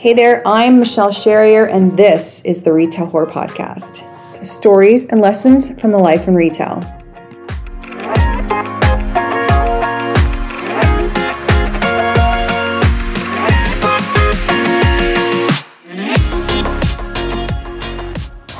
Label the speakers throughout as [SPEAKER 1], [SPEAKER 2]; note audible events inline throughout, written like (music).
[SPEAKER 1] Hey there, I'm Michelle Sherrier, and this is the Retail Whore Podcast stories and lessons from the life in retail.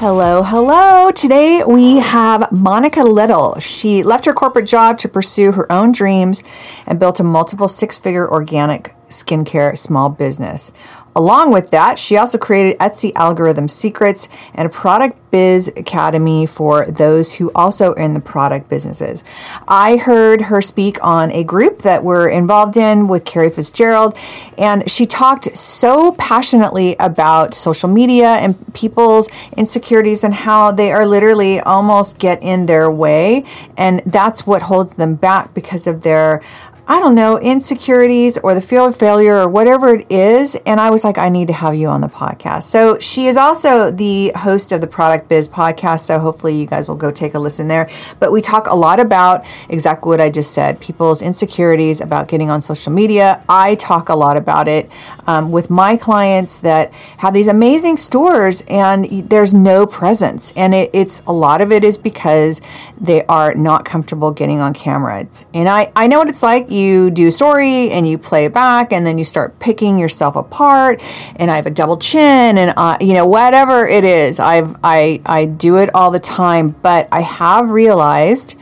[SPEAKER 1] Hello, hello. Today we have Monica Little. She left her corporate job to pursue her own dreams and built a multiple six figure organic skincare small business. Along with that, she also created Etsy Algorithm Secrets and a product biz academy for those who also are in the product businesses. I heard her speak on a group that we're involved in with Carrie Fitzgerald, and she talked so passionately about social media and people's insecurities and how they are literally almost get in their way. And that's what holds them back because of their I don't know, insecurities or the fear of failure or whatever it is. And I was like, I need to have you on the podcast. So she is also the host of the Product Biz podcast. So hopefully you guys will go take a listen there. But we talk a lot about exactly what I just said people's insecurities about getting on social media. I talk a lot about it um, with my clients that have these amazing stores and there's no presence. And it, it's a lot of it is because they are not comfortable getting on camera. It's, and I, I know what it's like you do story and you play back and then you start picking yourself apart and I have a double chin and uh, you know whatever it is I've I I do it all the time but I have realized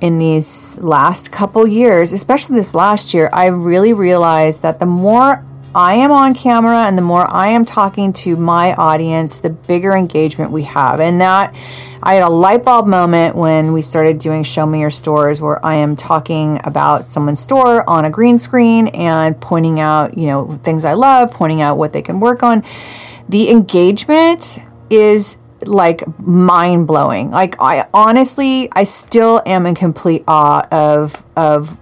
[SPEAKER 1] in these last couple years especially this last year I really realized that the more I am on camera and the more I am talking to my audience, the bigger engagement we have. And that I had a light bulb moment when we started doing Show Me Your Stores, where I am talking about someone's store on a green screen and pointing out, you know, things I love, pointing out what they can work on. The engagement is like mind blowing. Like I honestly, I still am in complete awe of of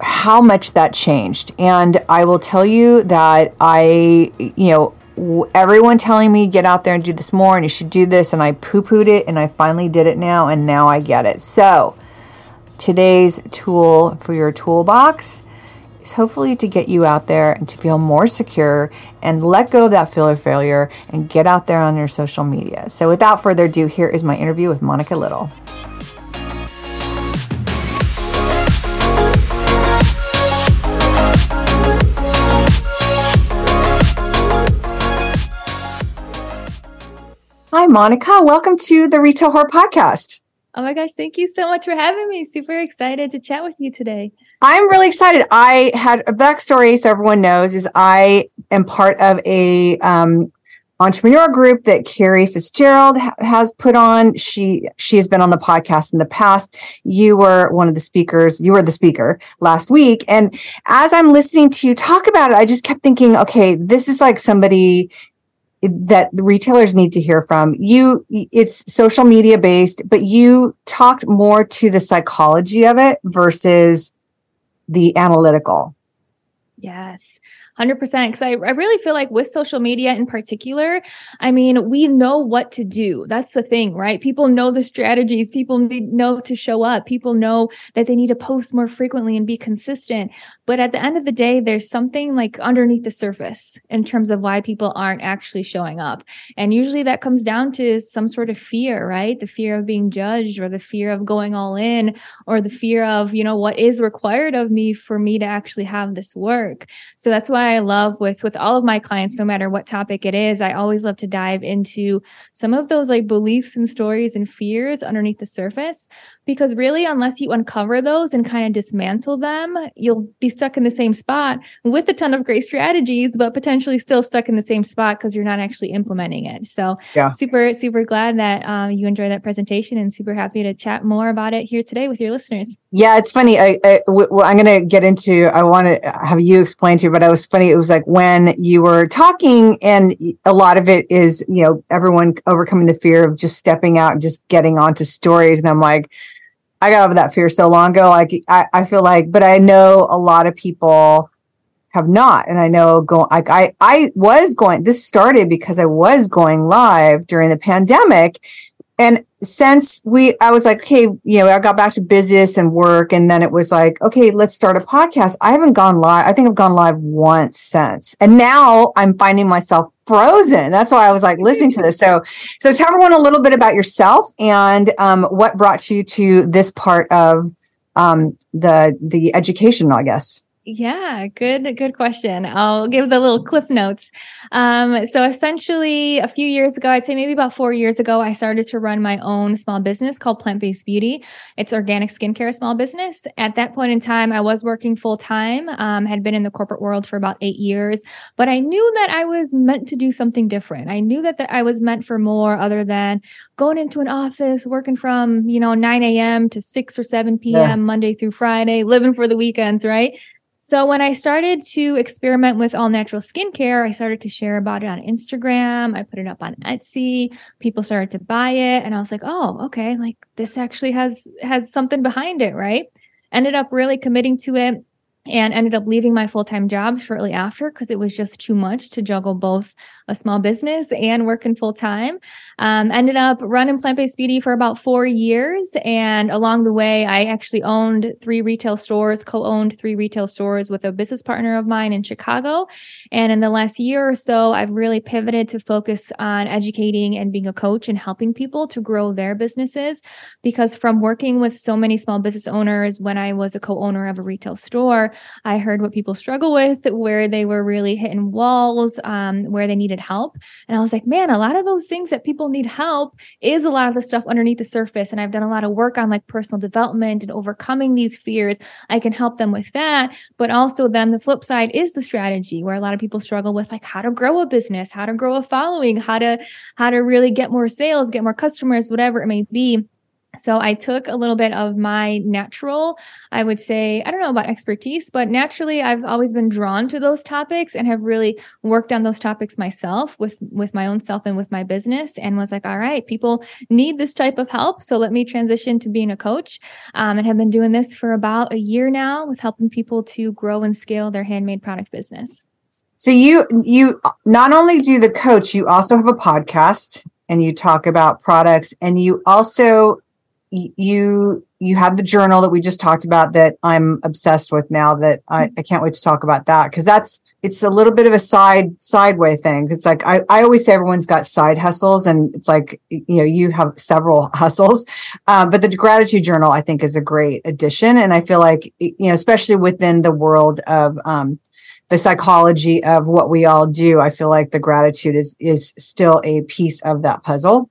[SPEAKER 1] how much that changed. And I will tell you that I, you know, everyone telling me get out there and do this more and you should do this and I poo-pooed it and I finally did it now and now I get it. So, today's tool for your toolbox is hopefully to get you out there and to feel more secure and let go of that fear of failure and get out there on your social media. So, without further ado, here is my interview with Monica Little. Hi, Monica. Welcome to the Retail Whore Podcast.
[SPEAKER 2] Oh my gosh, thank you so much for having me. Super excited to chat with you today.
[SPEAKER 1] I'm really excited. I had a backstory, so everyone knows, is I am part of a um, entrepreneur group that Carrie Fitzgerald ha- has put on. She she has been on the podcast in the past. You were one of the speakers. You were the speaker last week, and as I'm listening to you talk about it, I just kept thinking, okay, this is like somebody that the retailers need to hear from. You it's social media based but you talked more to the psychology of it versus the analytical.
[SPEAKER 2] Yes 100% because I, I really feel like with social media in particular i mean we know what to do. That's the thing right? People know the strategies. People need know to show up. People know that they need to post more frequently and be consistent. But at the end of the day there's something like underneath the surface in terms of why people aren't actually showing up. And usually that comes down to some sort of fear right? The fear of being judged or the fear of going all in or the fear of you know what is required of me for me to actually have this work. So that's why I love with with all of my clients, no matter what topic it is, I always love to dive into some of those like beliefs and stories and fears underneath the surface because really unless you uncover those and kind of dismantle them you'll be stuck in the same spot with a ton of great strategies but potentially still stuck in the same spot because you're not actually implementing it. So yeah. super super glad that um, you enjoyed that presentation and super happy to chat more about it here today with your listeners
[SPEAKER 1] yeah it's funny I, I w- i'm going to get into i want to have you explain to you but it was funny it was like when you were talking and a lot of it is you know everyone overcoming the fear of just stepping out and just getting onto stories and i'm like I got over that fear so long ago. Like I, I feel like, but I know a lot of people have not. And I know go like I I was going this started because I was going live during the pandemic and since we i was like okay you know i got back to business and work and then it was like okay let's start a podcast. I haven't gone live i think i've gone live once since. And now i'm finding myself frozen. That's why i was like listening to this. So so tell everyone a little bit about yourself and um, what brought you to this part of um, the the education i guess
[SPEAKER 2] yeah, good, good question. I'll give the little cliff notes. Um, so essentially, a few years ago, I'd say maybe about four years ago, I started to run my own small business called Plant Based Beauty. It's organic skincare small business. At that point in time, I was working full time. Um, had been in the corporate world for about eight years, but I knew that I was meant to do something different. I knew that, I was meant for more other than going into an office, working from you know 9 a.m. to 6 or 7 p.m. Yeah. Monday through Friday, living for the weekends, right? So when I started to experiment with all natural skincare, I started to share about it on Instagram. I put it up on Etsy. People started to buy it and I was like, "Oh, okay, like this actually has has something behind it, right?" Ended up really committing to it and ended up leaving my full-time job shortly after because it was just too much to juggle both a small business and working full time. Um, ended up running plant based beauty for about four years. And along the way, I actually owned three retail stores, co owned three retail stores with a business partner of mine in Chicago. And in the last year or so, I've really pivoted to focus on educating and being a coach and helping people to grow their businesses. Because from working with so many small business owners when I was a co owner of a retail store, I heard what people struggle with, where they were really hitting walls, um, where they needed needed help. And I was like, man, a lot of those things that people need help is a lot of the stuff underneath the surface. And I've done a lot of work on like personal development and overcoming these fears. I can help them with that. But also, then the flip side is the strategy where a lot of people struggle with like how to grow a business, how to grow a following, how to how to really get more sales, get more customers, whatever it may be. So I took a little bit of my natural, I would say, I don't know about expertise, but naturally I've always been drawn to those topics and have really worked on those topics myself with with my own self and with my business and was like, all right, people need this type of help. So let me transition to being a coach um, and have been doing this for about a year now with helping people to grow and scale their handmade product business.
[SPEAKER 1] So you you not only do the coach, you also have a podcast and you talk about products and you also you you have the journal that we just talked about that I'm obsessed with now that I, I can't wait to talk about that because that's it's a little bit of a side sideway thing. It's like I, I always say everyone's got side hustles and it's like you know you have several (laughs) hustles. Um, but the gratitude journal I think is a great addition. And I feel like you know, especially within the world of um, the psychology of what we all do, I feel like the gratitude is is still a piece of that puzzle.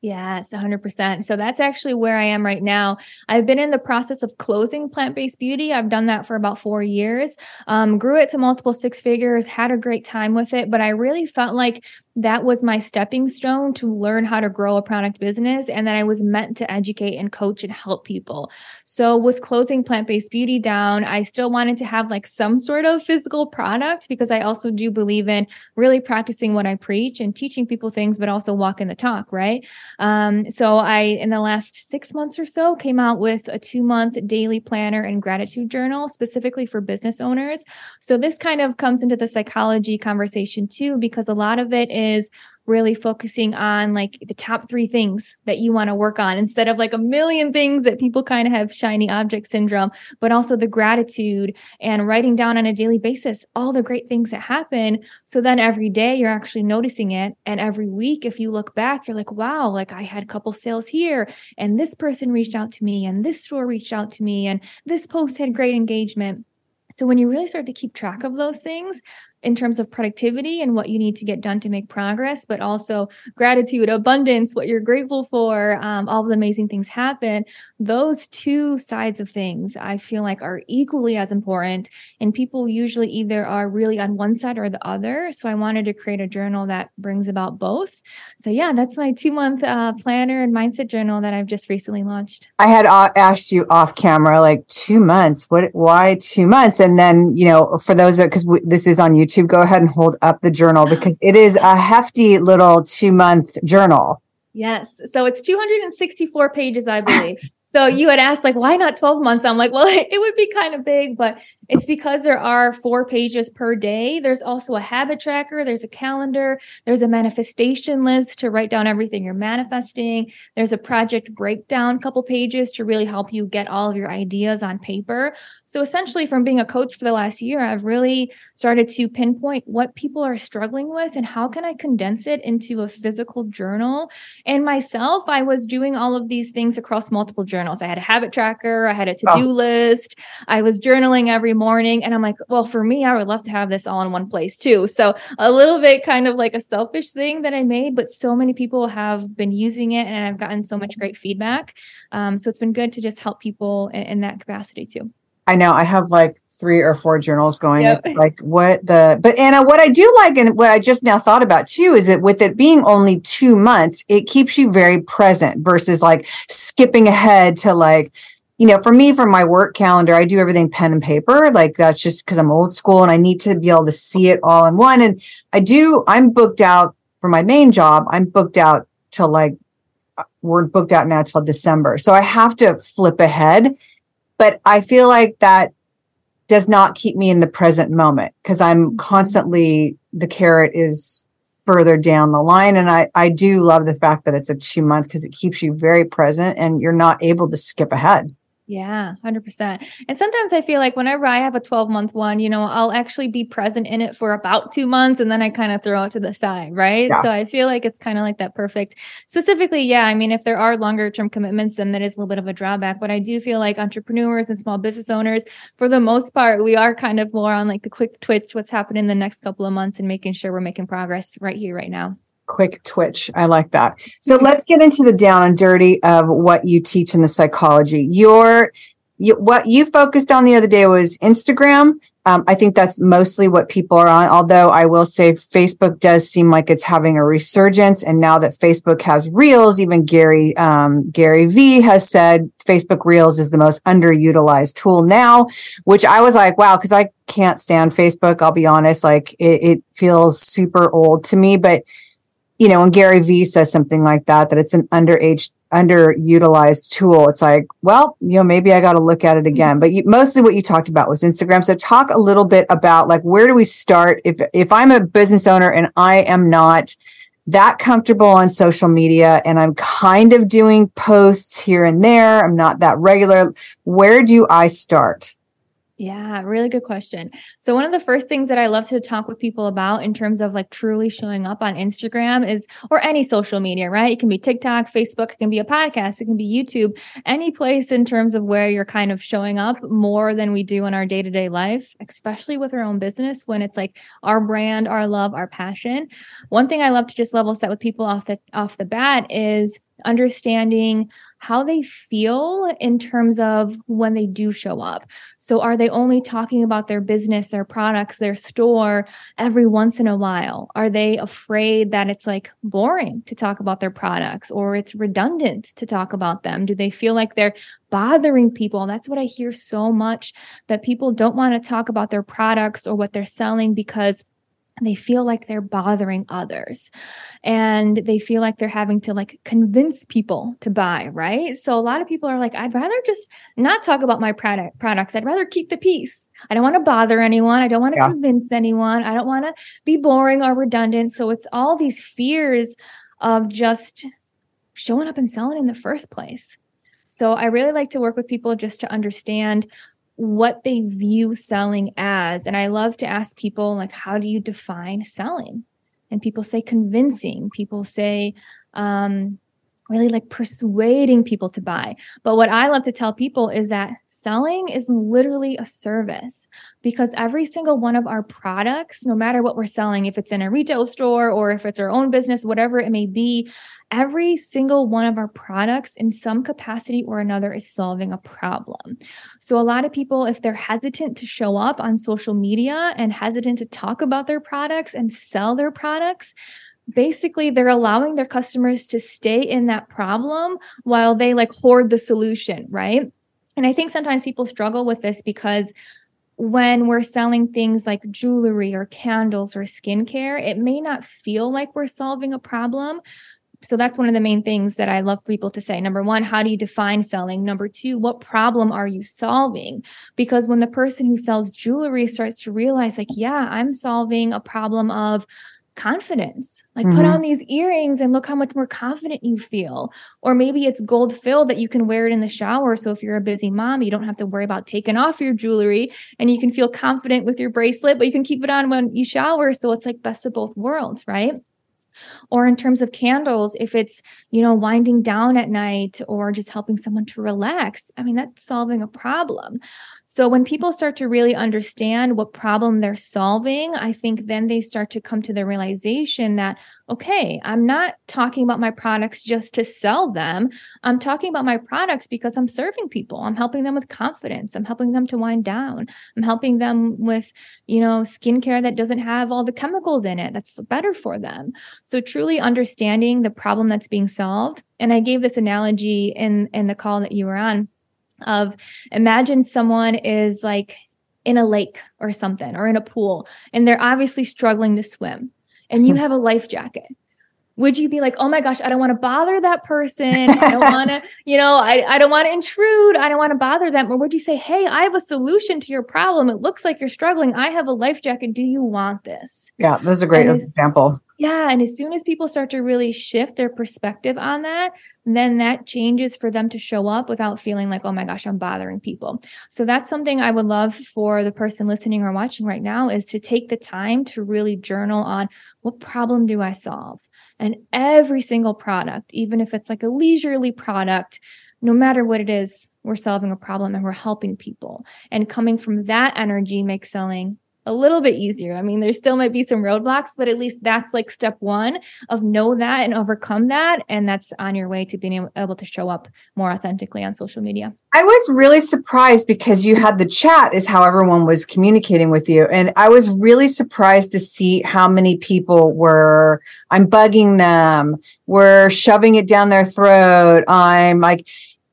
[SPEAKER 2] Yes, 100%. So that's actually where I am right now. I've been in the process of closing plant based beauty. I've done that for about four years, um, grew it to multiple six figures, had a great time with it. But I really felt like that was my stepping stone to learn how to grow a product business and that I was meant to educate and coach and help people. So with closing plant-based beauty down, I still wanted to have like some sort of physical product because I also do believe in really practicing what I preach and teaching people things, but also walking the talk, right? Um, so I, in the last six months or so, came out with a two-month daily planner and gratitude journal specifically for business owners. So this kind of comes into the psychology conversation too, because a lot of it is is really focusing on like the top three things that you want to work on instead of like a million things that people kind of have shiny object syndrome, but also the gratitude and writing down on a daily basis all the great things that happen. So then every day you're actually noticing it. And every week, if you look back, you're like, wow, like I had a couple sales here and this person reached out to me and this store reached out to me and this post had great engagement. So when you really start to keep track of those things, in terms of productivity and what you need to get done to make progress, but also gratitude, abundance, what you're grateful for, um, all the amazing things happen. Those two sides of things I feel like are equally as important. And people usually either are really on one side or the other. So I wanted to create a journal that brings about both. So yeah, that's my two month uh, planner and mindset journal that I've just recently launched.
[SPEAKER 1] I had asked you off camera, like two months. What? Why two months? And then you know, for those that because this is on YouTube YouTube, go ahead and hold up the journal because it is a hefty little two month journal.
[SPEAKER 2] Yes. So it's 264 pages, I believe. So you had asked like, why not 12 months? I'm like, well, (laughs) it would be kind of big, but it's because there are four pages per day. There's also a habit tracker, there's a calendar, there's a manifestation list to write down everything you're manifesting. There's a project breakdown, couple pages to really help you get all of your ideas on paper. So essentially, from being a coach for the last year, I've really started to pinpoint what people are struggling with and how can I condense it into a physical journal. And myself, I was doing all of these things across multiple journals. I had a habit tracker, I had a to-do oh. list, I was journaling every morning. And I'm like, well, for me, I would love to have this all in one place too. So a little bit kind of like a selfish thing that I made, but so many people have been using it and I've gotten so much great feedback. Um, so it's been good to just help people in, in that capacity too.
[SPEAKER 1] I know I have like three or four journals going. Yep. It's like what the but Anna, what I do like and what I just now thought about too is that with it being only two months, it keeps you very present versus like skipping ahead to like you know, for me, for my work calendar, I do everything pen and paper. Like that's just because I'm old school and I need to be able to see it all in one. And I do, I'm booked out for my main job. I'm booked out till like, uh, we're booked out now till December. So I have to flip ahead. But I feel like that does not keep me in the present moment because I'm constantly, the carrot is further down the line. And I, I do love the fact that it's a two month because it keeps you very present and you're not able to skip ahead.
[SPEAKER 2] Yeah, 100%. And sometimes I feel like whenever I have a 12 month one, you know, I'll actually be present in it for about two months and then I kind of throw it to the side, right? Yeah. So I feel like it's kind of like that perfect. Specifically, yeah, I mean, if there are longer term commitments, then that is a little bit of a drawback. But I do feel like entrepreneurs and small business owners, for the most part, we are kind of more on like the quick twitch, what's happening in the next couple of months and making sure we're making progress right here, right now
[SPEAKER 1] quick twitch. I like that. So let's get into the down and dirty of what you teach in the psychology. Your you, what you focused on the other day was Instagram. Um, I think that's mostly what people are on. Although I will say Facebook does seem like it's having a resurgence, and now that Facebook has Reels, even Gary um, Gary V has said Facebook Reels is the most underutilized tool now. Which I was like, wow, because I can't stand Facebook. I'll be honest, like it, it feels super old to me, but you know, when Gary Vee says something like that, that it's an underage, underutilized tool, it's like, well, you know, maybe I got to look at it again. But you, mostly what you talked about was Instagram. So talk a little bit about like, where do we start? If, if I'm a business owner and I am not that comfortable on social media and I'm kind of doing posts here and there, I'm not that regular, where do I start?
[SPEAKER 2] Yeah, really good question. So, one of the first things that I love to talk with people about in terms of like truly showing up on Instagram is, or any social media, right? It can be TikTok, Facebook, it can be a podcast, it can be YouTube, any place in terms of where you're kind of showing up more than we do in our day to day life, especially with our own business when it's like our brand, our love, our passion. One thing I love to just level set with people off the off the bat is understanding how they feel in terms of when they do show up. So, are they only talking about their business, their products, their store every once in a while? Are they afraid that it's like boring to talk about their products or it's redundant to talk about them? Do they feel like they're bothering people? That's what I hear so much that people don't want to talk about their products or what they're selling because they feel like they're bothering others. And they feel like they're having to like convince people to buy right? So a lot of people are like i'd rather just not talk about my product products. I'd rather keep the peace. I don't want to bother anyone. I don't want to yeah. convince anyone. I don't want to be boring or redundant. So it's all these fears of just showing up and selling in the first place. So I really like to work with people just to understand what they view selling as. And I love to ask people, like, how do you define selling? And people say convincing, people say, um, really like persuading people to buy. But what I love to tell people is that selling is literally a service because every single one of our products, no matter what we're selling, if it's in a retail store or if it's our own business, whatever it may be, every single one of our products in some capacity or another is solving a problem. So, a lot of people, if they're hesitant to show up on social media and hesitant to talk about their products and sell their products, basically they're allowing their customers to stay in that problem while they like hoard the solution, right? And I think sometimes people struggle with this because when we're selling things like jewelry or candles or skincare, it may not feel like we're solving a problem, so that's one of the main things that I love people to say. Number one, how do you define selling? Number two, what problem are you solving? Because when the person who sells jewelry starts to realize, like, yeah, I'm solving a problem of confidence. Like mm-hmm. put on these earrings and look how much more confident you feel. Or maybe it's gold filled that you can wear it in the shower. So if you're a busy mom, you don't have to worry about taking off your jewelry and you can feel confident with your bracelet, but you can keep it on when you shower. So it's like best of both worlds, right? Or in terms of candles if it's you know winding down at night or just helping someone to relax i mean that's solving a problem so when people start to really understand what problem they're solving, I think then they start to come to the realization that, okay, I'm not talking about my products just to sell them. I'm talking about my products because I'm serving people. I'm helping them with confidence. I'm helping them to wind down. I'm helping them with, you know, skincare that doesn't have all the chemicals in it that's better for them. So truly understanding the problem that's being solved. And I gave this analogy in in the call that you were on of imagine someone is like in a lake or something or in a pool and they're obviously struggling to swim and you (laughs) have a life jacket would you be like oh my gosh i don't want to bother that person. (laughs) I don't want to you know I, I don't want to intrude. I don't want to bother them. Or would you say hey i have a solution to your problem. It looks like you're struggling. I have a life jacket. Do you want this?
[SPEAKER 1] Yeah that's a great example.
[SPEAKER 2] Yeah. And as soon as people start to really shift their perspective on that, then that changes for them to show up without feeling like, oh my gosh, I'm bothering people. So that's something I would love for the person listening or watching right now is to take the time to really journal on what problem do I solve? And every single product, even if it's like a leisurely product, no matter what it is, we're solving a problem and we're helping people. And coming from that energy makes selling a little bit easier. I mean, there still might be some roadblocks, but at least that's like step one of know that and overcome that. And that's on your way to being able to show up more authentically on social media.
[SPEAKER 1] I was really surprised because you had the chat, is how everyone was communicating with you. And I was really surprised to see how many people were, I'm bugging them, we're shoving it down their throat. I'm like,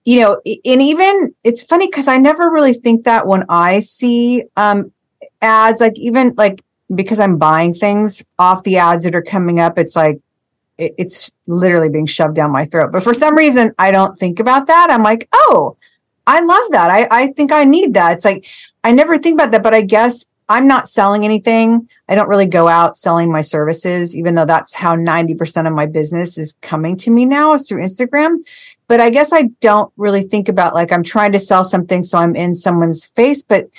[SPEAKER 1] you know, and even it's funny because I never really think that when I see um, ads, like even like because I'm buying things off the ads that are coming up, it's like it, it's literally being shoved down my throat. But for some reason, I don't think about that. I'm like, oh, I love that. I, I think I need that. It's like I never think about that, but I guess I'm not selling anything. I don't really go out selling my services, even though that's how 90% of my business is coming to me now is through Instagram. But I guess I don't really think about like I'm trying to sell something, so I'm in someone's face. But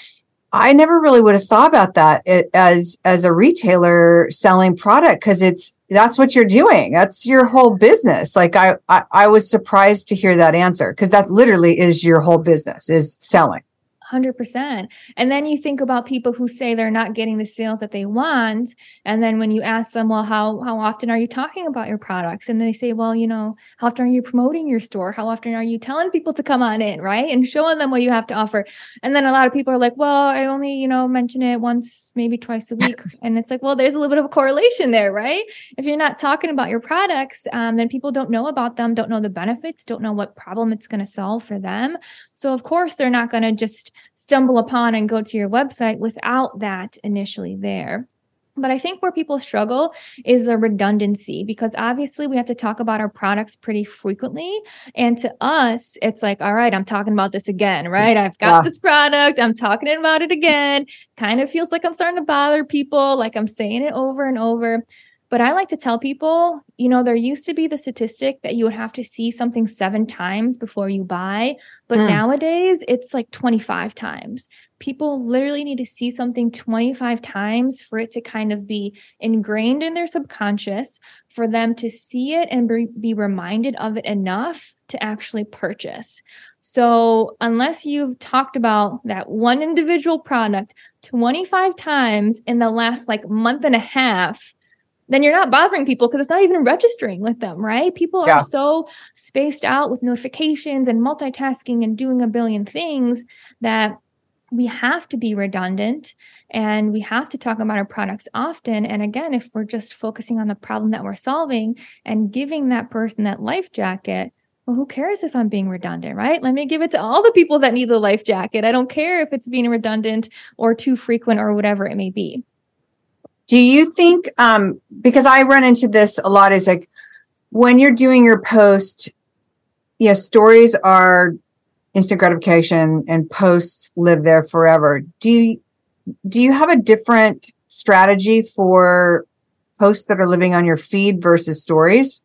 [SPEAKER 1] I never really would have thought about that as as a retailer selling product because it's that's what you're doing. That's your whole business. Like I I, I was surprised to hear that answer because that literally is your whole business is selling.
[SPEAKER 2] 100%. And then you think about people who say they're not getting the sales that they want and then when you ask them, well how how often are you talking about your products? And they say, well, you know, how often are you promoting your store? How often are you telling people to come on in, right? And showing them what you have to offer. And then a lot of people are like, well, I only, you know, mention it once, maybe twice a week. and it's like, well, there's a little bit of a correlation there, right? If you're not talking about your products, um, then people don't know about them, don't know the benefits, don't know what problem it's going to solve for them. So of course they're not going to just stumble upon and go to your website without that initially there. But I think where people struggle is the redundancy because obviously we have to talk about our products pretty frequently. And to us, it's like, all right, I'm talking about this again, right? I've got yeah. this product, I'm talking about it again. Kind of feels like I'm starting to bother people, like I'm saying it over and over. But I like to tell people, you know, there used to be the statistic that you would have to see something seven times before you buy. But mm. nowadays it's like 25 times. People literally need to see something 25 times for it to kind of be ingrained in their subconscious, for them to see it and be, be reminded of it enough to actually purchase. So, unless you've talked about that one individual product 25 times in the last like month and a half, then you're not bothering people because it's not even registering with them, right? People are yeah. so spaced out with notifications and multitasking and doing a billion things that we have to be redundant and we have to talk about our products often. And again, if we're just focusing on the problem that we're solving and giving that person that life jacket, well, who cares if I'm being redundant, right? Let me give it to all the people that need the life jacket. I don't care if it's being redundant or too frequent or whatever it may be.
[SPEAKER 1] Do you think, um, because I run into this a lot, is like when you're doing your post, you know, stories are instant gratification and posts live there forever. Do you, do you have a different strategy for posts that are living on your feed versus stories?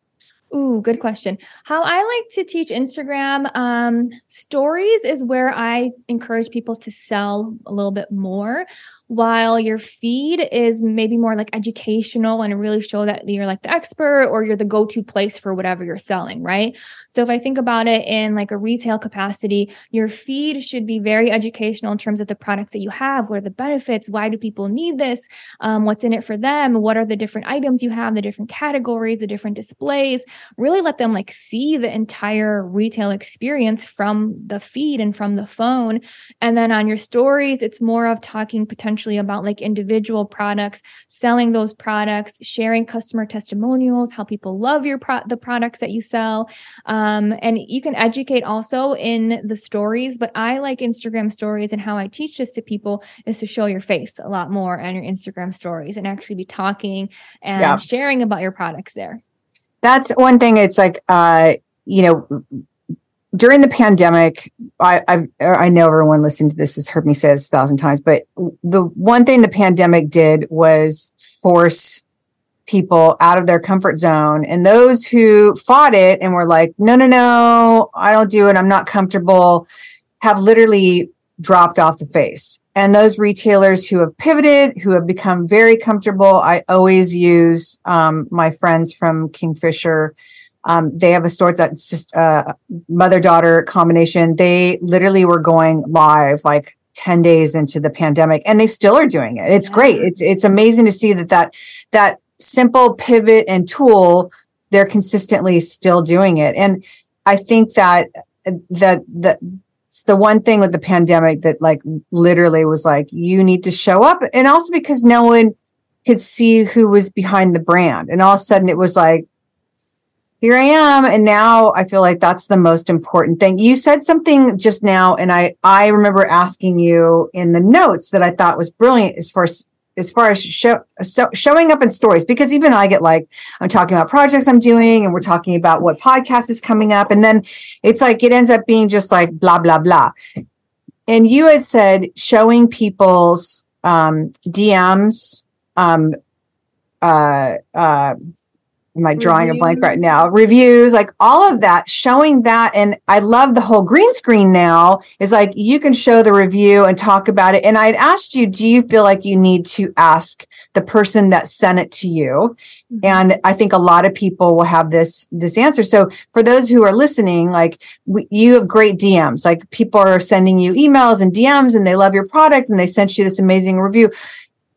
[SPEAKER 2] Ooh, good question. How I like to teach Instagram um, stories is where I encourage people to sell a little bit more while your feed is maybe more like educational and really show that you're like the expert or you're the go-to place for whatever you're selling, right? So if I think about it in like a retail capacity, your feed should be very educational in terms of the products that you have. What are the benefits? Why do people need this? Um, what's in it for them? What are the different items you have, the different categories, the different displays? Really let them like see the entire retail experience from the feed and from the phone. And then on your stories, it's more of talking potentially about like individual products, selling those products, sharing customer testimonials, how people love your pro- the products that you sell. Um, and you can educate also in the stories, but I like Instagram stories and how I teach this to people is to show your face a lot more on your Instagram stories and actually be talking and yeah. sharing about your products there.
[SPEAKER 1] That's one thing. It's like, uh, you know, during the pandemic, I, I, I know everyone listening to this has heard me say this a thousand times, but the one thing the pandemic did was force people out of their comfort zone, and those who fought it and were like, "No, no, no, I don't do it. I'm not comfortable," have literally dropped off the face. And those retailers who have pivoted, who have become very comfortable, I always use um, my friends from Kingfisher um, they have a store that's just uh, mother daughter combination. They literally were going live like 10 days into the pandemic and they still are doing it. It's yeah. great. It's, it's amazing to see that, that, that simple pivot and tool, they're consistently still doing it. And I think that, that, that, it's the one thing with the pandemic that like literally was like you need to show up and also because no one could see who was behind the brand and all of a sudden it was like here I am. And now I feel like that's the most important thing. You said something just now, and I, I remember asking you in the notes that I thought was brilliant as far as as far as show, so showing up in stories, because even I get like, I'm talking about projects I'm doing and we're talking about what podcast is coming up. And then it's like, it ends up being just like blah, blah, blah. And you had said showing people's um, DMs, um, uh, uh, am I drawing reviews. a blank right now? Reviews, like all of that, showing that. And I love the whole green screen now is like you can show the review and talk about it. And I'd asked you, do you feel like you need to ask the person that sent it to you? Mm-hmm. And I think a lot of people will have this, this answer. So for those who are listening, like we, you have great DMs, like people are sending you emails and DMs and they love your product and they sent you this amazing review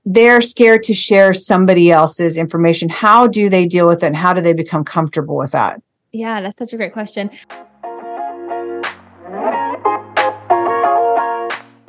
[SPEAKER 1] they're scared to share somebody else's information. How do they deal with it? And how do they become comfortable with that?
[SPEAKER 2] Yeah, that's such a great question.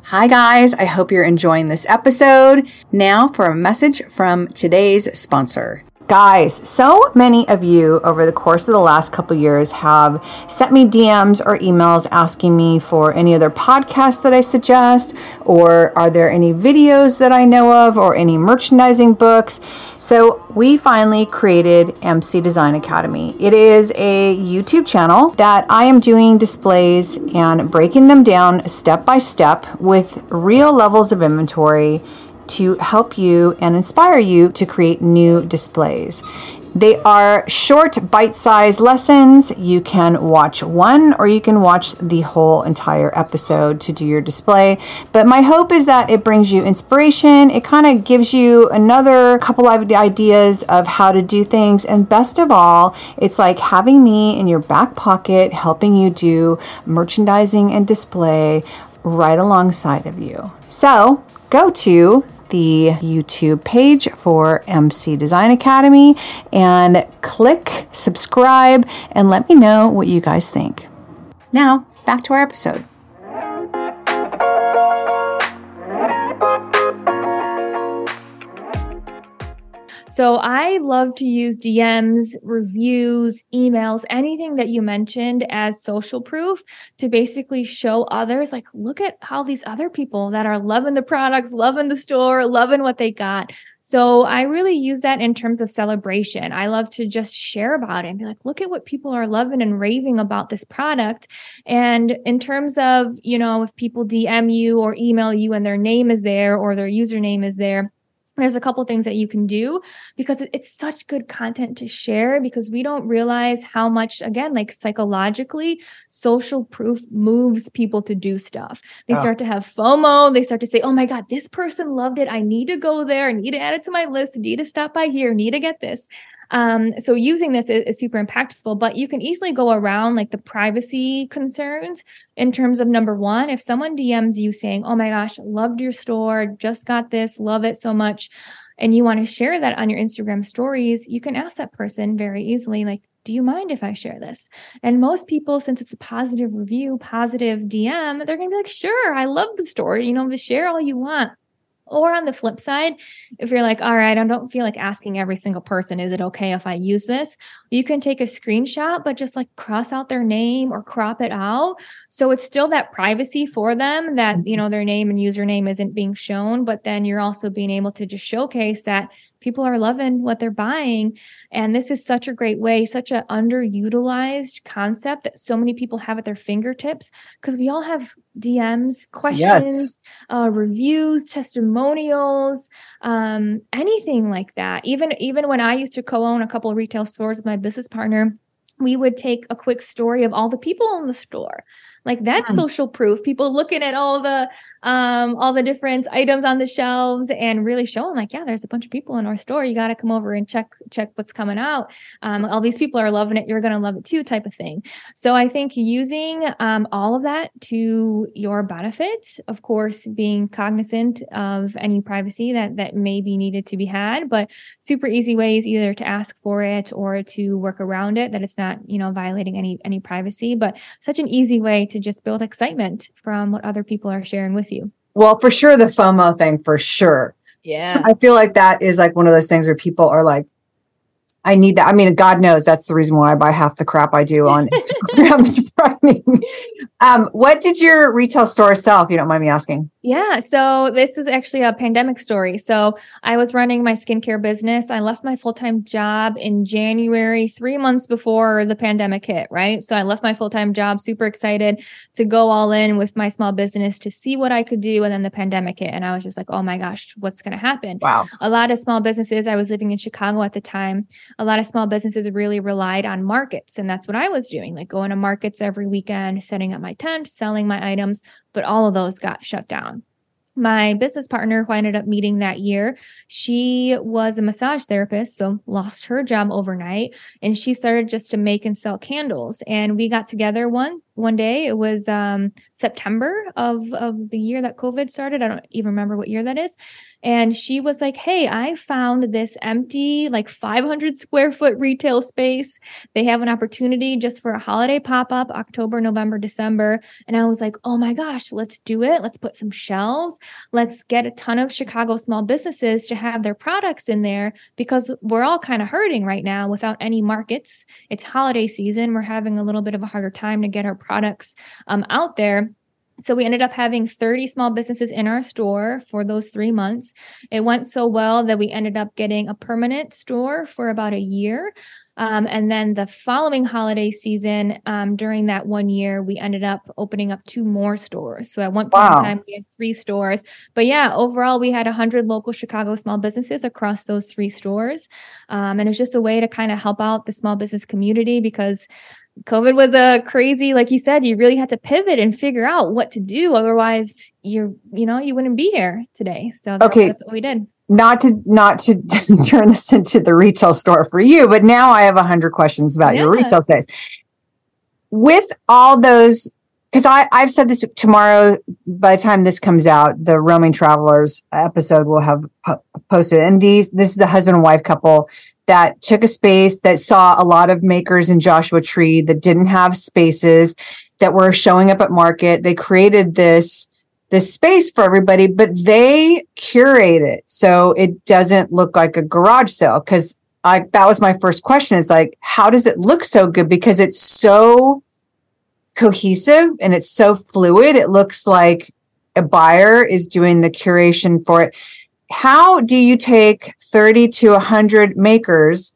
[SPEAKER 1] Hi, guys. I hope you're enjoying this episode. Now for a message from today's sponsor. Guys, so many of you over the course of the last couple years have sent me DMs or emails asking me for any other podcasts that I suggest, or are there any videos that I know of, or any merchandising books. So, we finally created MC Design Academy. It is a YouTube channel that I am doing displays and breaking them down step by step with real levels of inventory to help you and inspire you to create new displays. They are short, bite sized lessons. You can watch one or you can watch the whole entire episode to do your display. But my hope is that it brings you inspiration. It kind of gives you another couple of ideas of how to do things. And best of all, it's like having me in your back pocket, helping you do merchandising and display right alongside of you. So go to the YouTube page for MC Design Academy and click subscribe and let me know what you guys think. Now, back to our episode.
[SPEAKER 2] So I love to use DMs, reviews, emails, anything that you mentioned as social proof to basically show others like, look at how these other people that are loving the products, loving the store, loving what they got. So I really use that in terms of celebration. I love to just share about it and be like, look at what people are loving and raving about this product. And in terms of, you know, if people DM you or email you and their name is there or their username is there, there's a couple things that you can do because it's such good content to share because we don't realize how much again like psychologically social proof moves people to do stuff. They oh. start to have fomo. They start to say oh my god this person loved it. I need to go there. I need to add it to my list. Need to stop by here. Need to get this um, so using this is, is, super impactful, but you can easily go around like the privacy concerns in terms of number one, if someone DMs you saying, Oh my gosh, loved your store, just got this, love it so much, and you want to share that on your Instagram stories, you can ask that person very easily, like, do you mind if I share this? And most people, since it's a positive review, positive DM, they're going to be like, sure, I love the story. You know, share all you want. Or on the flip side, if you're like, all right, I don't feel like asking every single person, is it okay if I use this? You can take a screenshot, but just like cross out their name or crop it out. So it's still that privacy for them that, you mm-hmm. know, their name and username isn't being shown, but then you're also being able to just showcase that people are loving what they're buying and this is such a great way such an underutilized concept that so many people have at their fingertips because we all have dms questions yes. uh, reviews testimonials um, anything like that even even when i used to co-own a couple of retail stores with my business partner we would take a quick story of all the people in the store like that's social proof people looking at all the um, all the different items on the shelves and really showing like, yeah, there's a bunch of people in our store. You got to come over and check check what's coming out. Um, all these people are loving it. You're going to love it too, type of thing. So I think using um, all of that to your benefit, of course, being cognizant of any privacy that that may be needed to be had, but super easy ways either to ask for it or to work around it that it's not you know violating any any privacy. But such an easy way to just build excitement from what other people are sharing with you.
[SPEAKER 1] Well, for sure, the FOMO thing, for sure.
[SPEAKER 2] Yeah.
[SPEAKER 1] I feel like that is like one of those things where people are like, I need that. I mean, God knows that's the reason why I buy half the crap I do on Instagram. (laughs) (laughs) Um, what did your retail store sell, if you don't mind me asking?
[SPEAKER 2] Yeah. So this is actually a pandemic story. So I was running my skincare business. I left my full time job in January, three months before the pandemic hit, right? So I left my full time job, super excited to go all in with my small business to see what I could do. And then the pandemic hit. And I was just like, oh my gosh, what's going to happen?
[SPEAKER 1] Wow.
[SPEAKER 2] A lot of small businesses, I was living in Chicago at the time, a lot of small businesses really relied on markets. And that's what I was doing, like going to markets every weekend, setting up my tent, selling my items. But all of those got shut down my business partner who I ended up meeting that year, she was a massage therapist, so lost her job overnight and she started just to make and sell candles. And we got together one one day. It was um, September of of the year that COVID started. I don't even remember what year that is. And she was like, Hey, I found this empty, like 500 square foot retail space. They have an opportunity just for a holiday pop up, October, November, December. And I was like, Oh my gosh, let's do it. Let's put some shelves. Let's get a ton of Chicago small businesses to have their products in there because we're all kind of hurting right now without any markets. It's holiday season. We're having a little bit of a harder time to get our products um, out there. So we ended up having 30 small businesses in our store for those three months. It went so well that we ended up getting a permanent store for about a year. Um, and then the following holiday season, um, during that one year, we ended up opening up two more stores. So at one point wow. in time, we had three stores. But yeah, overall, we had 100 local Chicago small businesses across those three stores. Um, and it was just a way to kind of help out the small business community because COVID was a crazy, like you said, you really had to pivot and figure out what to do. Otherwise, you're, you know, you wouldn't be here today. So that's, okay. that's what we did.
[SPEAKER 1] Not to not to (laughs) turn this into the retail store for you, but now I have a hundred questions about yeah. your retail space. With all those, because I I've said this tomorrow. By the time this comes out, the roaming travelers episode will have posted, and these this is a husband and wife couple that took a space that saw a lot of makers in Joshua Tree that didn't have spaces that were showing up at market. They created this this space for everybody, but they curate it so it doesn't look like a garage sale. Because I that was my first question. It's like, how does it look so good? Because it's so cohesive and it's so fluid. It looks like a buyer is doing the curation for it how do you take 30 to 100 makers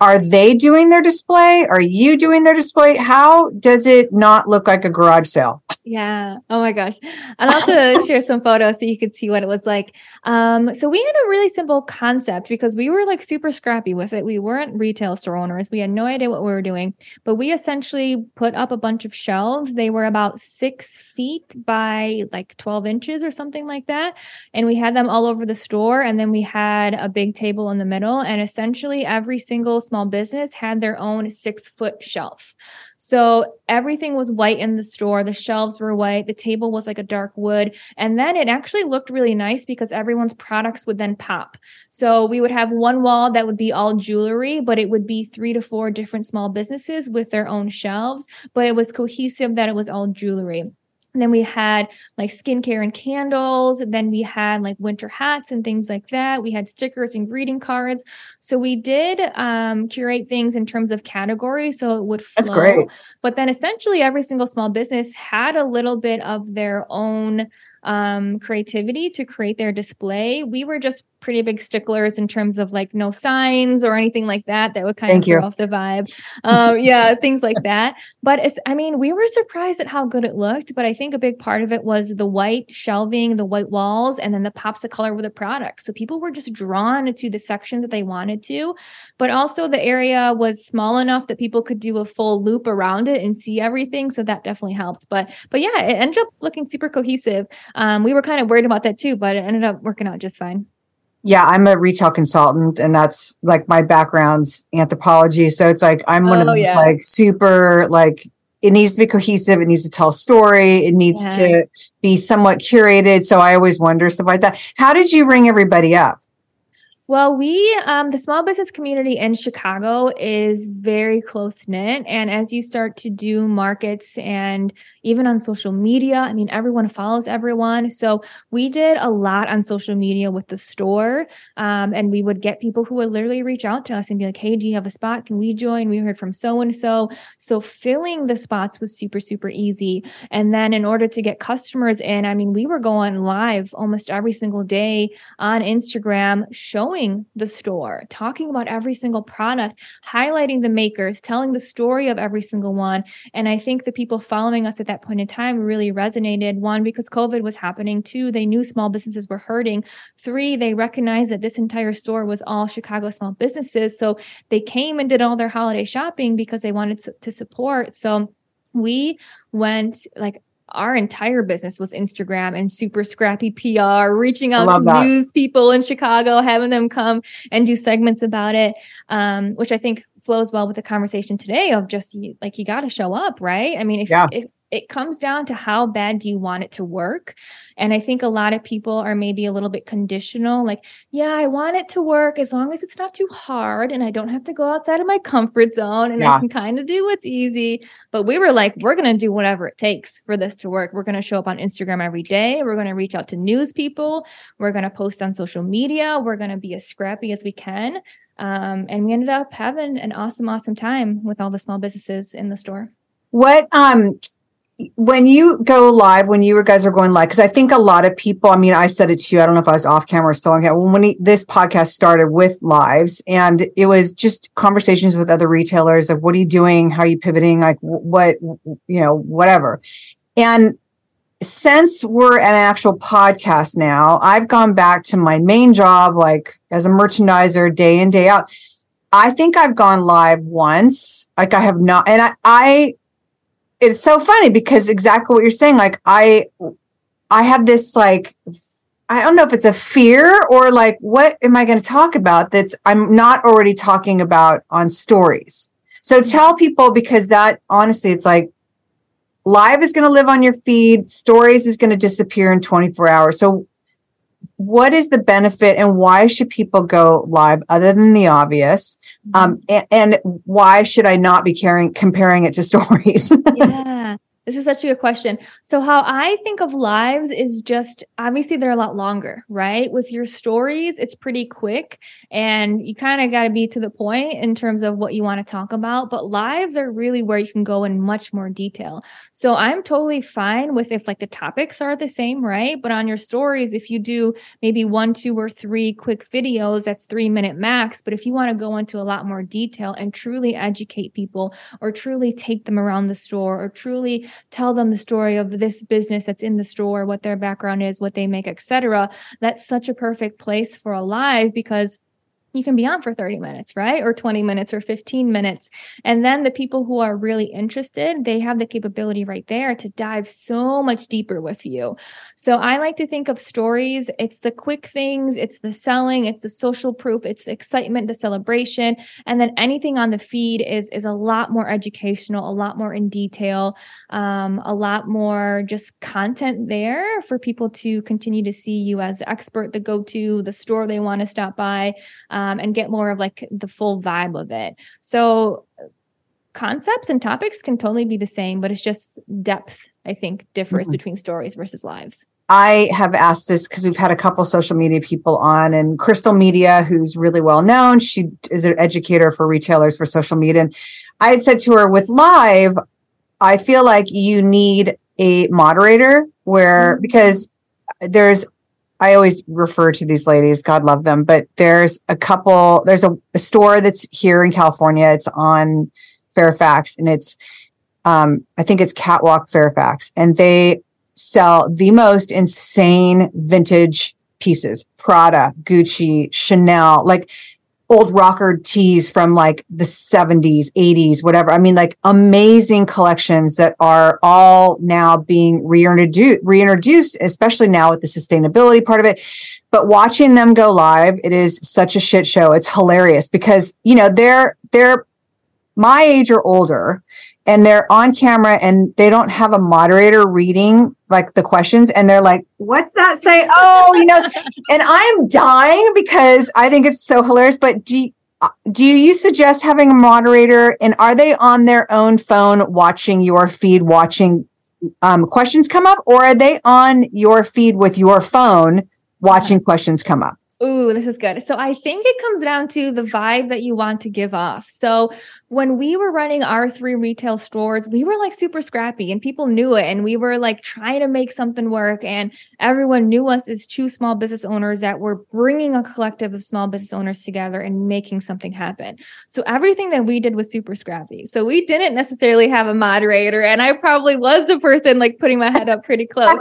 [SPEAKER 1] are they doing their display are you doing their display how does it not look like a garage sale
[SPEAKER 2] yeah. Oh my gosh. I'll also (laughs) share some photos so you could see what it was like. Um, so we had a really simple concept because we were like super scrappy with it. We weren't retail store owners. We had no idea what we were doing, but we essentially put up a bunch of shelves. They were about six feet by like 12 inches or something like that. And we had them all over the store. And then we had a big table in the middle. And essentially every single small business had their own six foot shelf. So everything was white in the store. The shelves were white. The table was like a dark wood. And then it actually looked really nice because everyone's products would then pop. So we would have one wall that would be all jewelry, but it would be three to four different small businesses with their own shelves. But it was cohesive that it was all jewelry. Then we had like skincare and candles. And then we had like winter hats and things like that. We had stickers and greeting cards. So we did um, curate things in terms of category so it would flow.
[SPEAKER 1] That's great.
[SPEAKER 2] But then essentially every single small business had a little bit of their own um, creativity to create their display. We were just pretty big sticklers in terms of like no signs or anything like that that would kind Thank of throw off the vibe. Um, (laughs) yeah, things like that. But it's, I mean, we were surprised at how good it looked. But I think a big part of it was the white shelving, the white walls, and then the pops of color with the products. So people were just drawn to the sections that they wanted to. But also the area was small enough that people could do a full loop around it and see everything. So that definitely helped. But but yeah, it ended up looking super cohesive. Um, we were kind of worried about that too, but it ended up working out just fine
[SPEAKER 1] yeah, I'm a retail consultant and that's like my background's anthropology. So it's like I'm one oh, of those yeah. like super like it needs to be cohesive, it needs to tell a story, it needs yeah. to be somewhat curated. So I always wonder stuff like that. How did you ring everybody up?
[SPEAKER 2] Well, we, um, the small business community in Chicago is very close knit. And as you start to do markets and even on social media, I mean, everyone follows everyone. So we did a lot on social media with the store. Um, and we would get people who would literally reach out to us and be like, hey, do you have a spot? Can we join? We heard from so and so. So filling the spots was super, super easy. And then in order to get customers in, I mean, we were going live almost every single day on Instagram showing showing the store, talking about every single product, highlighting the makers, telling the story of every single one. And I think the people following us at that point in time really resonated. One, because COVID was happening. Two, they knew small businesses were hurting. Three, they recognized that this entire store was all Chicago small businesses. So they came and did all their holiday shopping because they wanted to, to support. So we went like our entire business was Instagram and super scrappy PR, reaching out to that. news people in Chicago, having them come and do segments about it, um, which I think flows well with the conversation today of just like you got to show up, right? I mean, if, yeah. if it comes down to how bad do you want it to work? And i think a lot of people are maybe a little bit conditional like yeah i want it to work as long as it's not too hard and i don't have to go outside of my comfort zone and yeah. i can kind of do what's easy. But we were like we're going to do whatever it takes for this to work. We're going to show up on instagram every day. We're going to reach out to news people. We're going to post on social media. We're going to be as scrappy as we can. Um, and we ended up having an awesome awesome time with all the small businesses in the store.
[SPEAKER 1] What um when you go live, when you guys are going live, because I think a lot of people, I mean, I said it to you, I don't know if I was off camera or still on camera, when he, this podcast started with lives, and it was just conversations with other retailers of what are you doing? How are you pivoting? Like, what, you know, whatever. And since we're an actual podcast now, I've gone back to my main job, like as a merchandiser day in, day out. I think I've gone live once. Like I have not, and I, I it's so funny because exactly what you're saying like i i have this like i don't know if it's a fear or like what am i going to talk about that's i'm not already talking about on stories. So tell people because that honestly it's like live is going to live on your feed stories is going to disappear in 24 hours. So what is the benefit and why should people go live other than the obvious? Um, and, and, why should i not be caring comparing it to (laughs) stories?
[SPEAKER 2] Yeah This is such a good question. So, how I think of lives is just obviously they're a lot longer, right? With your stories, it's pretty quick and you kind of got to be to the point in terms of what you want to talk about. But lives are really where you can go in much more detail. So, I'm totally fine with if like the topics are the same, right? But on your stories, if you do maybe one, two, or three quick videos, that's three minute max. But if you want to go into a lot more detail and truly educate people or truly take them around the store or truly tell them the story of this business that's in the store, what their background is, what they make, etc. That's such a perfect place for a live because you can be on for 30 minutes, right? Or 20 minutes or 15 minutes. And then the people who are really interested, they have the capability right there to dive so much deeper with you. So I like to think of stories. It's the quick things, it's the selling, it's the social proof, it's excitement, the celebration. And then anything on the feed is, is a lot more educational, a lot more in detail, um, a lot more just content there for people to continue to see you as the expert, the go-to, the store they want to stop by. Um, and get more of like the full vibe of it. So concepts and topics can totally be the same, but it's just depth, I think, differs mm-hmm. between stories versus lives.
[SPEAKER 1] I have asked this because we've had a couple social media people on, and Crystal Media, who's really well known, she is an educator for retailers for social media. And I had said to her, with live, I feel like you need a moderator where mm-hmm. because there's I always refer to these ladies, God love them, but there's a couple, there's a, a store that's here in California. It's on Fairfax and it's, um, I think it's Catwalk Fairfax, and they sell the most insane vintage pieces Prada, Gucci, Chanel. Like old rocker tees from like the 70s, 80s, whatever. I mean, like amazing collections that are all now being reintroduced, reintroduced, especially now with the sustainability part of it. But watching them go live, it is such a shit show. It's hilarious because, you know, they're, they're my age or older and they're on camera and they don't have a moderator reading like the questions and they're like what's that say? Oh you know (laughs) and i'm dying because i think it's so hilarious but do you, do you suggest having a moderator? And are they on their own phone watching your feed watching um, questions come up? Or are they on your feed with your phone watching questions come up?
[SPEAKER 2] Ooh, this is good. So I think it comes down to the vibe that you want to give off. So when we were running our three retail stores, we were like super scrappy and people knew it. And we were like trying to make something work. And everyone knew us as two small business owners that were bringing a collective of small business owners together and making something happen. So everything that we did was super scrappy. So we didn't necessarily have a moderator. And I probably was the person like putting my head up pretty close.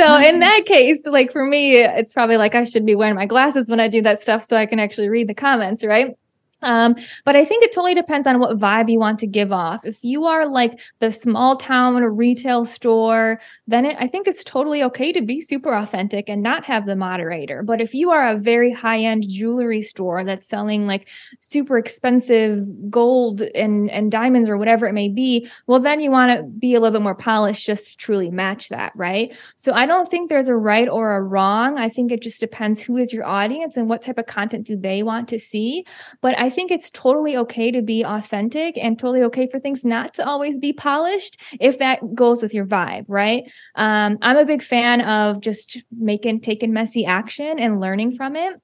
[SPEAKER 2] So in mm-hmm. that case, like for me, it's probably like I should be wearing my glasses when I do that stuff so I can actually read the comments, right? Um, but I think it totally depends on what vibe you want to give off. If you are like the small town retail store, then it, I think it's totally okay to be super authentic and not have the moderator. But if you are a very high end jewelry store that's selling like super expensive gold and, and diamonds or whatever it may be, well, then you want to be a little bit more polished just to truly match that, right? So I don't think there's a right or a wrong. I think it just depends who is your audience and what type of content do they want to see. But I I think it's totally okay to be authentic and totally okay for things not to always be polished if that goes with your vibe, right? Um, I'm a big fan of just making, taking messy action and learning from it.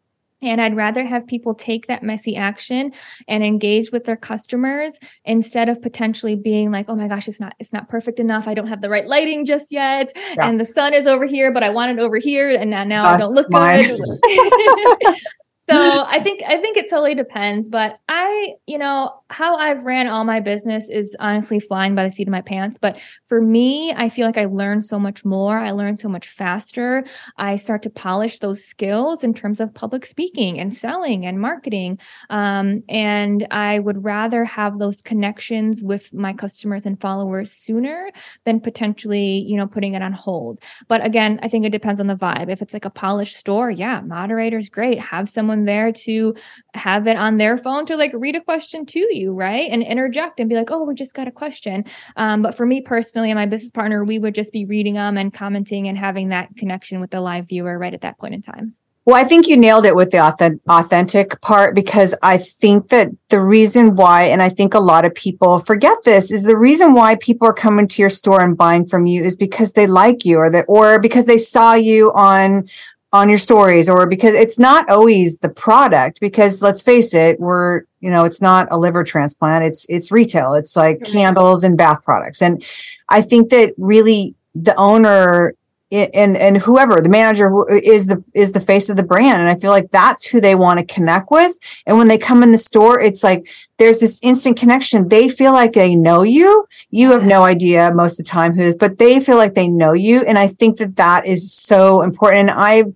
[SPEAKER 2] And I'd rather have people take that messy action and engage with their customers instead of potentially being like, oh my gosh, it's not, it's not perfect enough. I don't have the right lighting just yet. Yeah. And the sun is over here, but I want it over here. And now, now I don't look good. (laughs) (laughs) so (laughs) I think I think it totally depends, but I, you know, how I've ran all my business is honestly flying by the seat of my pants. But for me, I feel like I learn so much more. I learn so much faster. I start to polish those skills in terms of public speaking and selling and marketing. Um, and I would rather have those connections with my customers and followers sooner than potentially, you know, putting it on hold. But again, I think it depends on the vibe. If it's like a polished store, yeah, moderator's great. Have someone someone there to have it on their phone to like read a question to you, right? And interject and be like, oh, we just got a question. Um, but for me personally and my business partner, we would just be reading them and commenting and having that connection with the live viewer right at that point in time.
[SPEAKER 1] Well, I think you nailed it with the authentic part because I think that the reason why, and I think a lot of people forget this, is the reason why people are coming to your store and buying from you is because they like you or that, or because they saw you on on your stories or because it's not always the product because let's face it we're you know it's not a liver transplant. It's it's retail. It's like mm-hmm. candles and bath products. And i think that really the owner and and whoever the manager is the is the face of the brand. And i feel like that's who they want to connect with. And when they come in the store it's like there's this instant connection. They feel like they know you. You have no idea most of the time who's but they feel like they know you. And i think that that is so important. And i've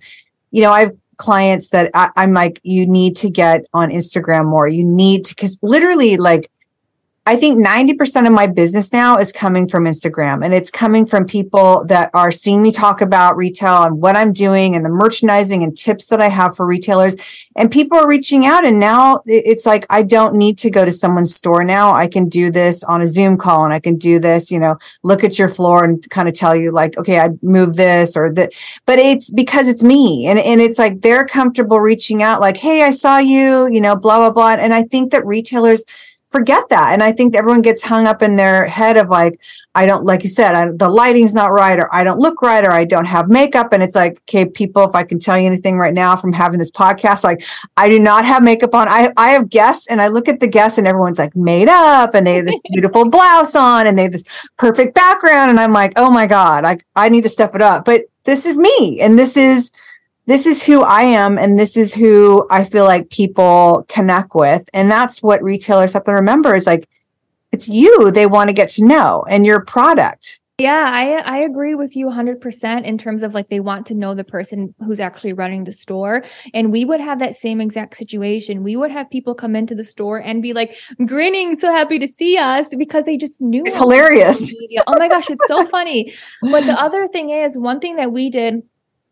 [SPEAKER 1] you know i've clients that I, i'm like you need to get on instagram more. You need to because literally like I think 90% of my business now is coming from Instagram and it's coming from people that are seeing me talk about retail and what I'm doing and the merchandising and tips that I have for retailers. And people are reaching out. And now it's like, I don't need to go to someone's store now. I can do this on a Zoom call and I can do this, you know, look at your floor and kind of tell you like, okay, I'd move this or that. But it's because it's me. And, and it's like they're comfortable reaching out like, hey, I saw you, you know, blah, blah, blah. And I think that retailers, forget that. And I think everyone gets hung up in their head of like, I don't, like you said, I, the lighting's not right, or I don't look right, or I don't have makeup. And it's like, okay, people, if I can tell you anything right now from having this podcast, like I do not have makeup on. I, I have guests and I look at the guests and everyone's like made up and they have this beautiful blouse on and they have this perfect background. And I'm like, oh my God, I, I need to step it up. But this is me. And this is, this is who I am and this is who I feel like people connect with. And that's what retailers have to remember is like it's you they want to get to know and your product.
[SPEAKER 2] Yeah, I I agree with you 100% in terms of like they want to know the person who's actually running the store and we would have that same exact situation. We would have people come into the store and be like grinning so happy to see us because they just knew
[SPEAKER 1] It's hilarious.
[SPEAKER 2] oh my gosh, it's so funny. But the other thing is one thing that we did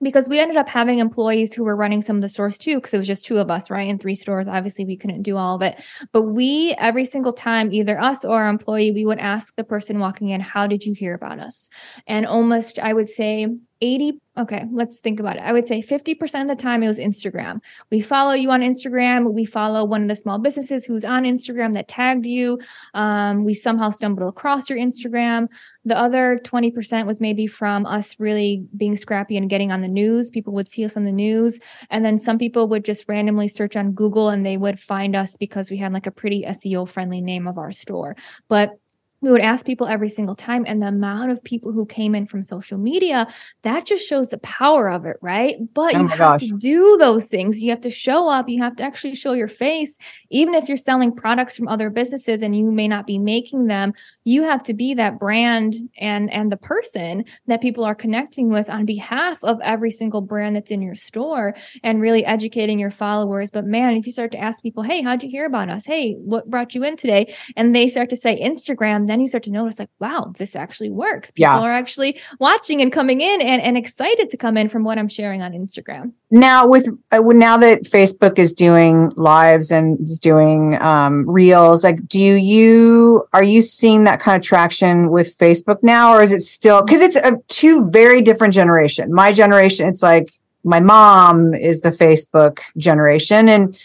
[SPEAKER 2] because we ended up having employees who were running some of the stores too because it was just two of us right in three stores. Obviously we couldn't do all of it. But we every single time either us or our employee we would ask the person walking in how did you hear about us? And almost i would say 80 okay let's think about it. I would say 50% of the time it was instagram. We follow you on instagram. We follow one of the small businesses who's on instagram that tagged you. Um, we somehow stumbled across your instagram. The other 20% was maybe from us really being scrappy and getting on the news. People would see us on the news. And then some people would just randomly search on google and they would find us because we had like a pretty seo friendly name of our store. But we would ask people every single time and the amount of people who came in from social media that just shows the power of it right? But oh you have gosh. to do those things. You have to show up. You have to actually show your face. Even if you're selling products from other businesses and you may not be making them you have to be that brand and and the person that people are connecting with on behalf of every single brand that's in your store and really educating your followers. But man if you start to ask people hey how'd you hear about us? Hey what brought you in today? and they start to say instagram then you start to notice like, wow, this actually works. People yeah. are actually watching and coming in and, and excited to come in from what I'm sharing on Instagram.
[SPEAKER 1] Now with uh, now that Facebook is doing lives and is doing um, reels, like do you are you seeing that kind of traction with Facebook now, or is it still because it's a two very different generation? My generation, it's like my mom is the Facebook generation, and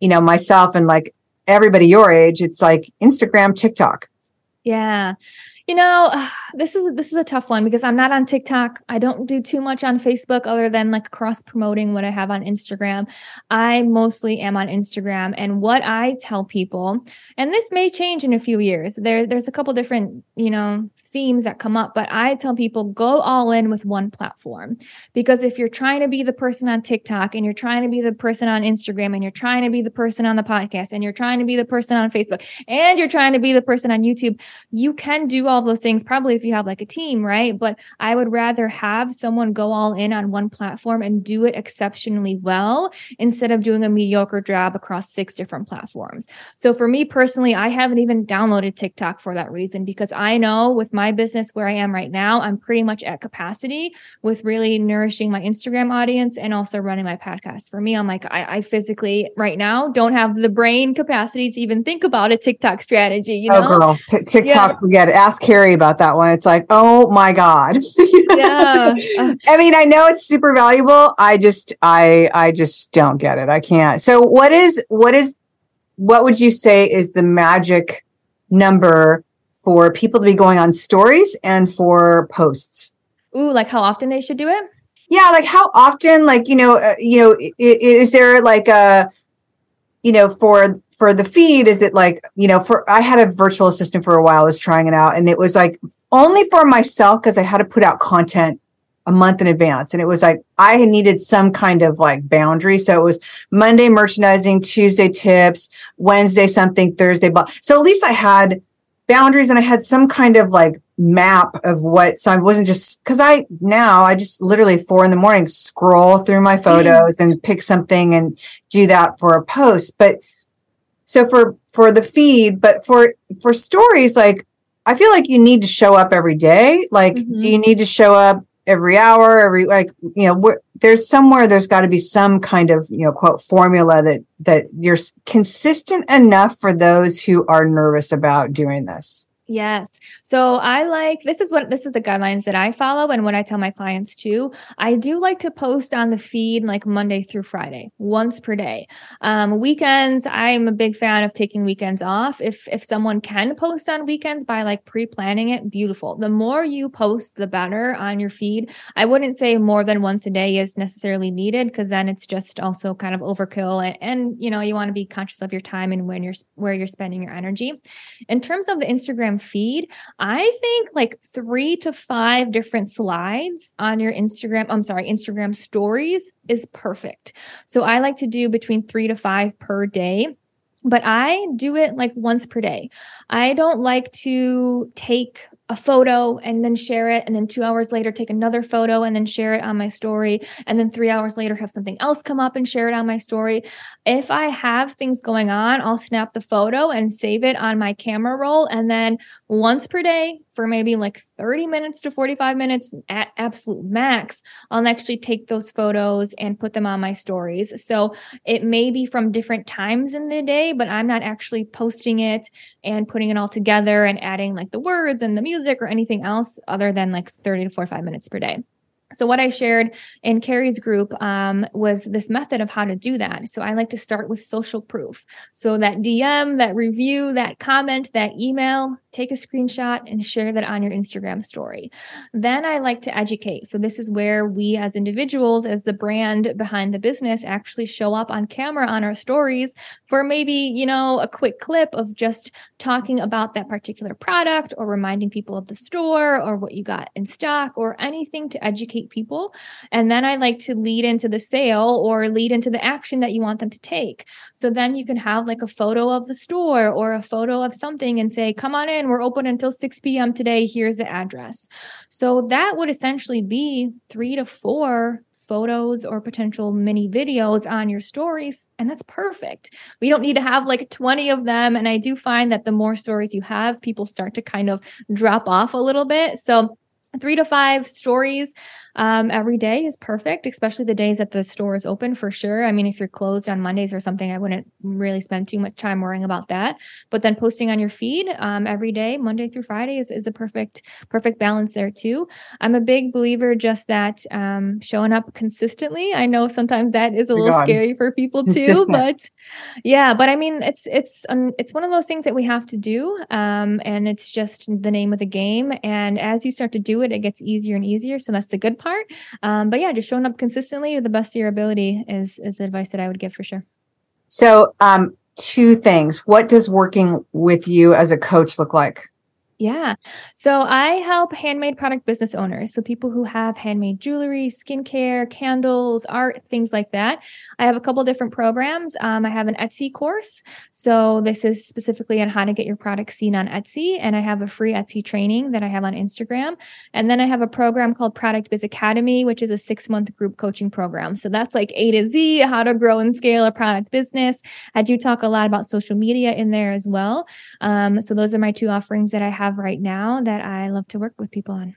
[SPEAKER 1] you know myself and like everybody your age, it's like Instagram, TikTok.
[SPEAKER 2] Yeah. You know, (sighs) this is this is a tough one because I'm not on TikTok. I don't do too much on Facebook other than like cross promoting what I have on Instagram. I mostly am on Instagram and what I tell people, and this may change in a few years. There there's a couple different, you know, themes that come up, but I tell people go all in with one platform. Because if you're trying to be the person on TikTok and you're trying to be the person on Instagram and you're trying to be the person on the podcast and you're trying to be the person on Facebook and you're trying to be the person on YouTube, you can do all those things probably if you have like a team, right? But I would rather have someone go all in on one platform and do it exceptionally well instead of doing a mediocre job across six different platforms. So for me personally, I haven't even downloaded TikTok for that reason because I know with my my business where I am right now, I'm pretty much at capacity with really nourishing my Instagram audience and also running my podcast. For me, I'm like, I, I physically right now don't have the brain capacity to even think about a TikTok strategy. You oh, know?
[SPEAKER 1] Oh, girl, P- TikTok, yeah. forget it. Ask Carrie about that one. it's like, oh my God. (laughs) yeah. I mean, I know it's super valuable. I just, I, I just don't get it. I can't. So what is, what is, what would you say is the magic number for people to be going on stories and for posts?
[SPEAKER 2] Ooh, like how often they should do it?
[SPEAKER 1] Yeah, like how often? Like you know, uh, you know, is, is there like a, you know, for for the feed is it like you know for i had a virtual assistant for a while i was trying it out and it was like only for myself because i had to put out content a month in advance and it was like i needed some kind of like boundary so it was monday merchandising tuesday tips wednesday something thursday but so at least i had boundaries and i had some kind of like map of what so i wasn't just because i now i just literally four in the morning scroll through my photos and pick something and do that for a post but so for for the feed but for for stories like i feel like you need to show up every day like mm-hmm. do you need to show up every hour every like you know wh- there's somewhere there's got to be some kind of you know quote formula that that you're consistent enough for those who are nervous about doing this
[SPEAKER 2] Yes. So I like this is what this is the guidelines that I follow and what I tell my clients too. I do like to post on the feed like Monday through Friday, once per day. Um, weekends, I'm a big fan of taking weekends off. If if someone can post on weekends by like pre-planning it, beautiful. The more you post, the better on your feed. I wouldn't say more than once a day is necessarily needed because then it's just also kind of overkill and, and you know you want to be conscious of your time and when you're where you're spending your energy. In terms of the Instagram feed, I think like three to five different slides on your Instagram, I'm sorry, Instagram stories is perfect. So I like to do between three to five per day but I do it like once per day. I don't like to take a photo and then share it and then 2 hours later take another photo and then share it on my story and then 3 hours later have something else come up and share it on my story. If I have things going on, I'll snap the photo and save it on my camera roll and then once per day for maybe like 30 minutes to 45 minutes at absolute max, I'll actually take those photos and put them on my stories. So it may be from different times in the day, but I'm not actually posting it and putting it all together and adding like the words and the music or anything else other than like 30 to 45 minutes per day. So what I shared in Carrie's group um, was this method of how to do that. So I like to start with social proof. So that DM, that review, that comment, that email, take a screenshot and share that on your Instagram story. Then I like to educate. So this is where we as individuals, as the brand behind the business, actually show up on camera on our stories for maybe, you know, a quick clip of just talking about that particular product or reminding people of the store or what you got in stock or anything to educate people. And then I like to lead into the sale or lead into the action that you want them to take. So then you can have like a photo of the store or a photo of something and say, come on in we're open until 6 p.m. today. Here's the address. So that would essentially be three to four photos or potential mini videos on your stories. And that's perfect. We don't need to have like 20 of them. And I do find that the more stories you have, people start to kind of drop off a little bit. So three to five stories um, every day is perfect, especially the days that the store is open for sure. I mean, if you're closed on Mondays or something, I wouldn't really spend too much time worrying about that. But then posting on your feed um, every day, Monday through Friday, is, is a perfect perfect balance there too. I'm a big believer just that um, showing up consistently. I know sometimes that is a little God. scary for people Consistent. too, but yeah, but I mean, it's it's it's one of those things that we have to do, um, and it's just the name of the game. And as you start to do it, it gets easier and easier. So that's the good part. Um, but yeah, just showing up consistently to the best of your ability is is the advice that I would give for sure.
[SPEAKER 1] So, um, two things. What does working with you as a coach look like?
[SPEAKER 2] Yeah. So I help handmade product business owners. So people who have handmade jewelry, skincare, candles, art, things like that. I have a couple different programs. Um, I have an Etsy course. So this is specifically on how to get your product seen on Etsy. And I have a free Etsy training that I have on Instagram. And then I have a program called Product Biz Academy, which is a six month group coaching program. So that's like A to Z, how to grow and scale a product business. I do talk a lot about social media in there as well. Um, so those are my two offerings that I have have right now that I love to work with people on.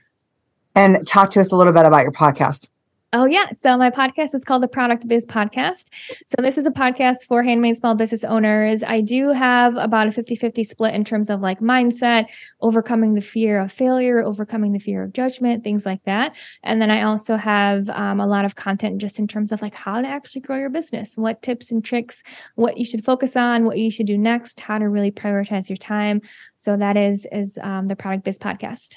[SPEAKER 1] And talk to us a little bit about your podcast.
[SPEAKER 2] Oh, yeah. So my podcast is called the Product Biz Podcast. So this is a podcast for handmade small business owners. I do have about a 50 50 split in terms of like mindset, overcoming the fear of failure, overcoming the fear of judgment, things like that. And then I also have um, a lot of content just in terms of like how to actually grow your business, what tips and tricks, what you should focus on, what you should do next, how to really prioritize your time. So that is, is um, the Product Biz Podcast.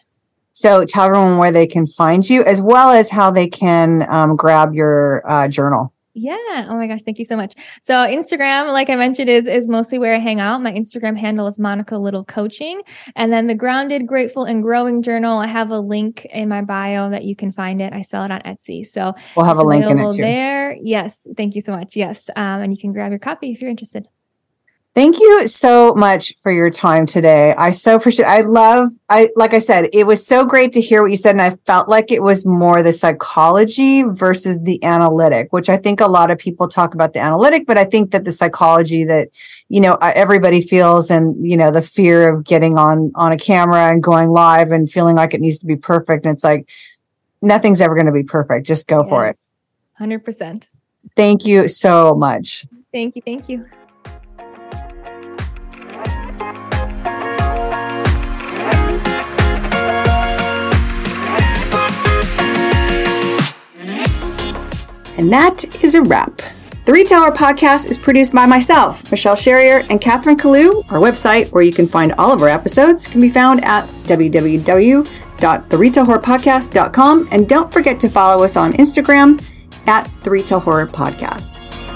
[SPEAKER 1] So tell everyone where they can find you, as well as how they can um, grab your uh, journal.
[SPEAKER 2] Yeah. Oh my gosh. Thank you so much. So Instagram, like I mentioned, is is mostly where I hang out. My Instagram handle is Monica Little Coaching. And then the Grounded, Grateful, and Growing Journal, I have a link in my bio that you can find it. I sell it on Etsy. So
[SPEAKER 1] we'll have a link in it too.
[SPEAKER 2] there. Yes. Thank you so much. Yes. Um, and you can grab your copy if you're interested.
[SPEAKER 1] Thank you so much for your time today. I so appreciate I love I like I said, it was so great to hear what you said and I felt like it was more the psychology versus the analytic, which I think a lot of people talk about the analytic, but I think that the psychology that you know uh, everybody feels and you know the fear of getting on on a camera and going live and feeling like it needs to be perfect and it's like nothing's ever going to be perfect. Just go yes. for it.
[SPEAKER 2] 100%.
[SPEAKER 1] Thank you so much.
[SPEAKER 2] Thank you. Thank you.
[SPEAKER 1] And that is a wrap. The Retail Whore podcast is produced by myself, Michelle Sherrier, and Catherine Kalu. Our website, where you can find all of our episodes, can be found at www.theretailwhorepodcast.com. And don't forget to follow us on Instagram at The Retail Whore Podcast.